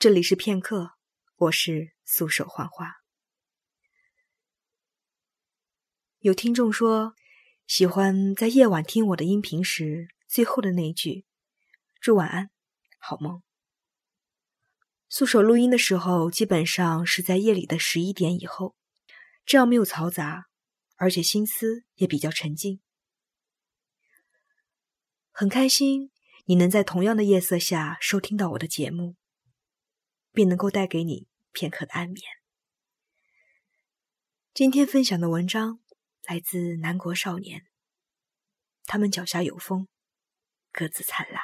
这里是片刻，我是素手幻花。有听众说，喜欢在夜晚听我的音频时，最后的那一句“祝晚安，好梦”。素手录音的时候，基本上是在夜里的十一点以后，这样没有嘈杂，而且心思也比较沉静。很开心你能在同样的夜色下收听到我的节目，便能够带给你片刻的安眠。今天分享的文章来自南国少年，他们脚下有风，各自灿烂。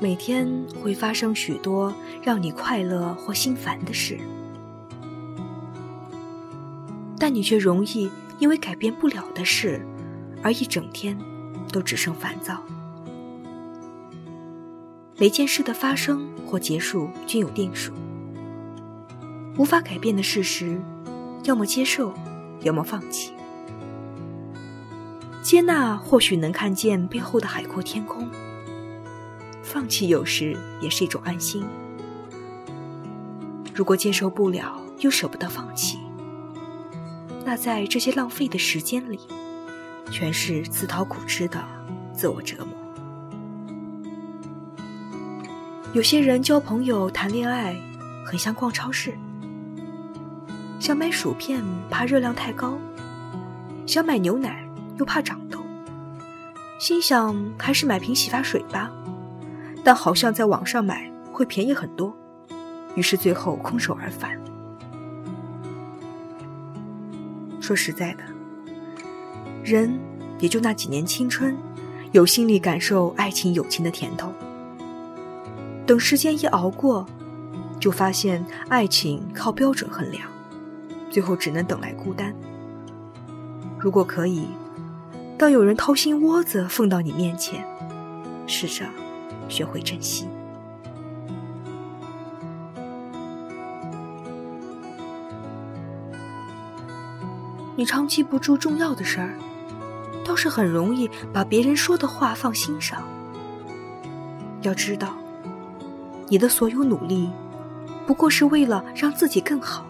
每天会发生许多让你快乐或心烦的事，但你却容易因为改变不了的事，而一整天都只剩烦躁。每件事的发生或结束均有定数，无法改变的事实，要么接受，要么放弃。接纳或许能看见背后的海阔天空。放弃有时也是一种安心。如果接受不了又舍不得放弃，那在这些浪费的时间里，全是自讨苦吃的自我折磨。有些人交朋友、谈恋爱，很像逛超市，想买薯片怕热量太高，想买牛奶又怕长痘，心想还是买瓶洗发水吧。但好像在网上买会便宜很多，于是最后空手而返。说实在的，人也就那几年青春，有心力感受爱情友情的甜头。等时间一熬过，就发现爱情靠标准衡量，最后只能等来孤单。如果可以，当有人掏心窝子奉到你面前，试着。学会珍惜。你常记不住重要的事儿，倒是很容易把别人说的话放心上。要知道，你的所有努力，不过是为了让自己更好。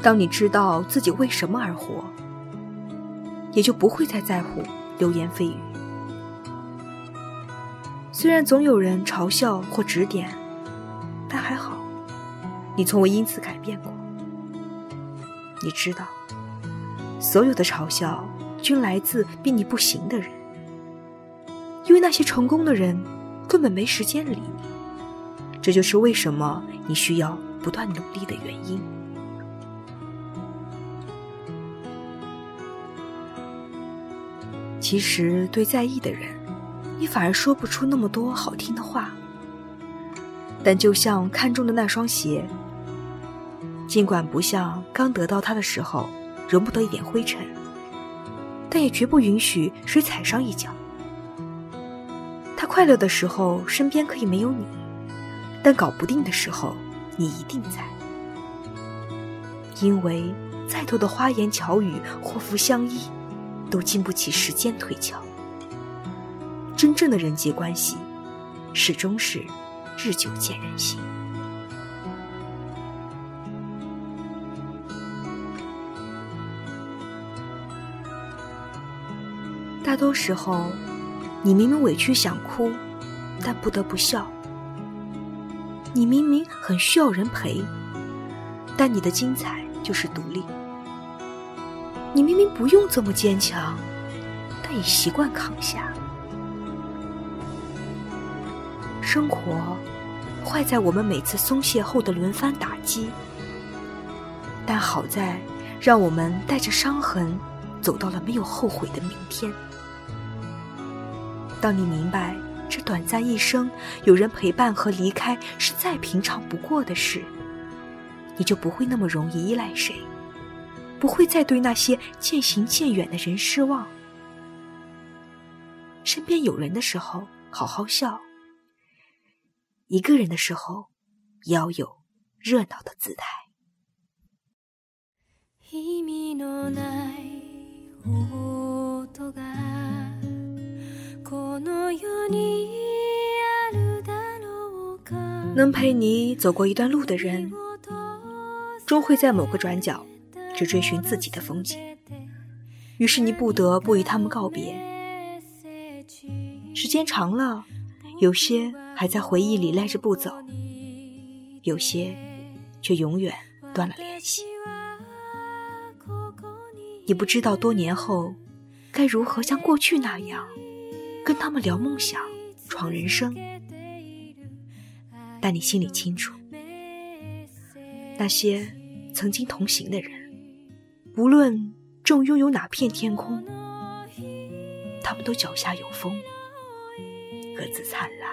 当你知道自己为什么而活，也就不会再在乎流言蜚语。虽然总有人嘲笑或指点，但还好，你从未因此改变过。你知道，所有的嘲笑均来自比你不行的人，因为那些成功的人根本没时间理你。这就是为什么你需要不断努力的原因。其实，对在意的人。你反而说不出那么多好听的话，但就像看中的那双鞋，尽管不像刚得到它的时候容不得一点灰尘，但也绝不允许谁踩上一脚。他快乐的时候，身边可以没有你，但搞不定的时候，你一定在。因为再多的花言巧语、祸福相依，都经不起时间推敲。真正的人际关系，始终是日久见人心。大多时候，你明明委屈想哭，但不得不笑；你明明很需要人陪，但你的精彩就是独立；你明明不用这么坚强，但也习惯扛下。生活坏在我们每次松懈后的轮番打击，但好在让我们带着伤痕走到了没有后悔的明天。当你明白这短暂一生有人陪伴和离开是再平常不过的事，你就不会那么容易依赖谁，不会再对那些渐行渐远的人失望。身边有人的时候，好好笑。一个人的时候，要有热闹的姿态。能陪你走过一段路的人，终会在某个转角，去追寻自己的风景。于是你不得不与他们告别。时间长了，有些还在回忆里赖着不走，有些却永远断了联系。你不知道多年后，该如何像过去那样，跟他们聊梦想、闯人生。但你心里清楚，那些曾经同行的人，无论正拥有哪片天空，他们都脚下有风，各自灿烂。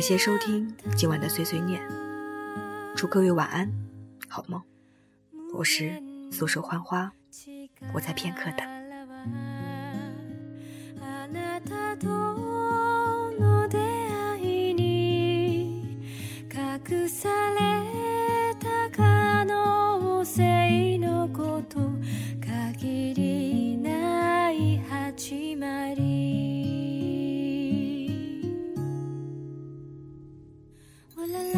感谢收听今晚的碎碎念，祝各位晚安，好梦。我是素手浣花，我在片刻等。la la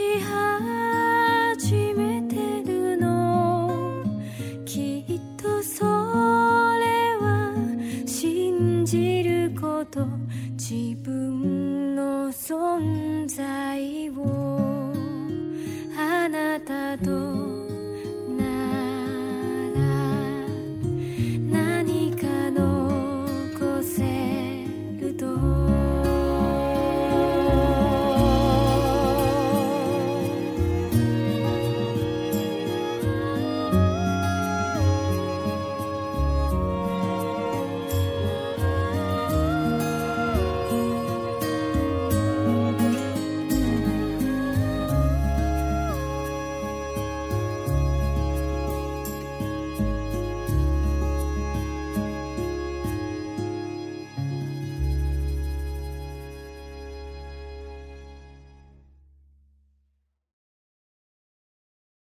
遗憾。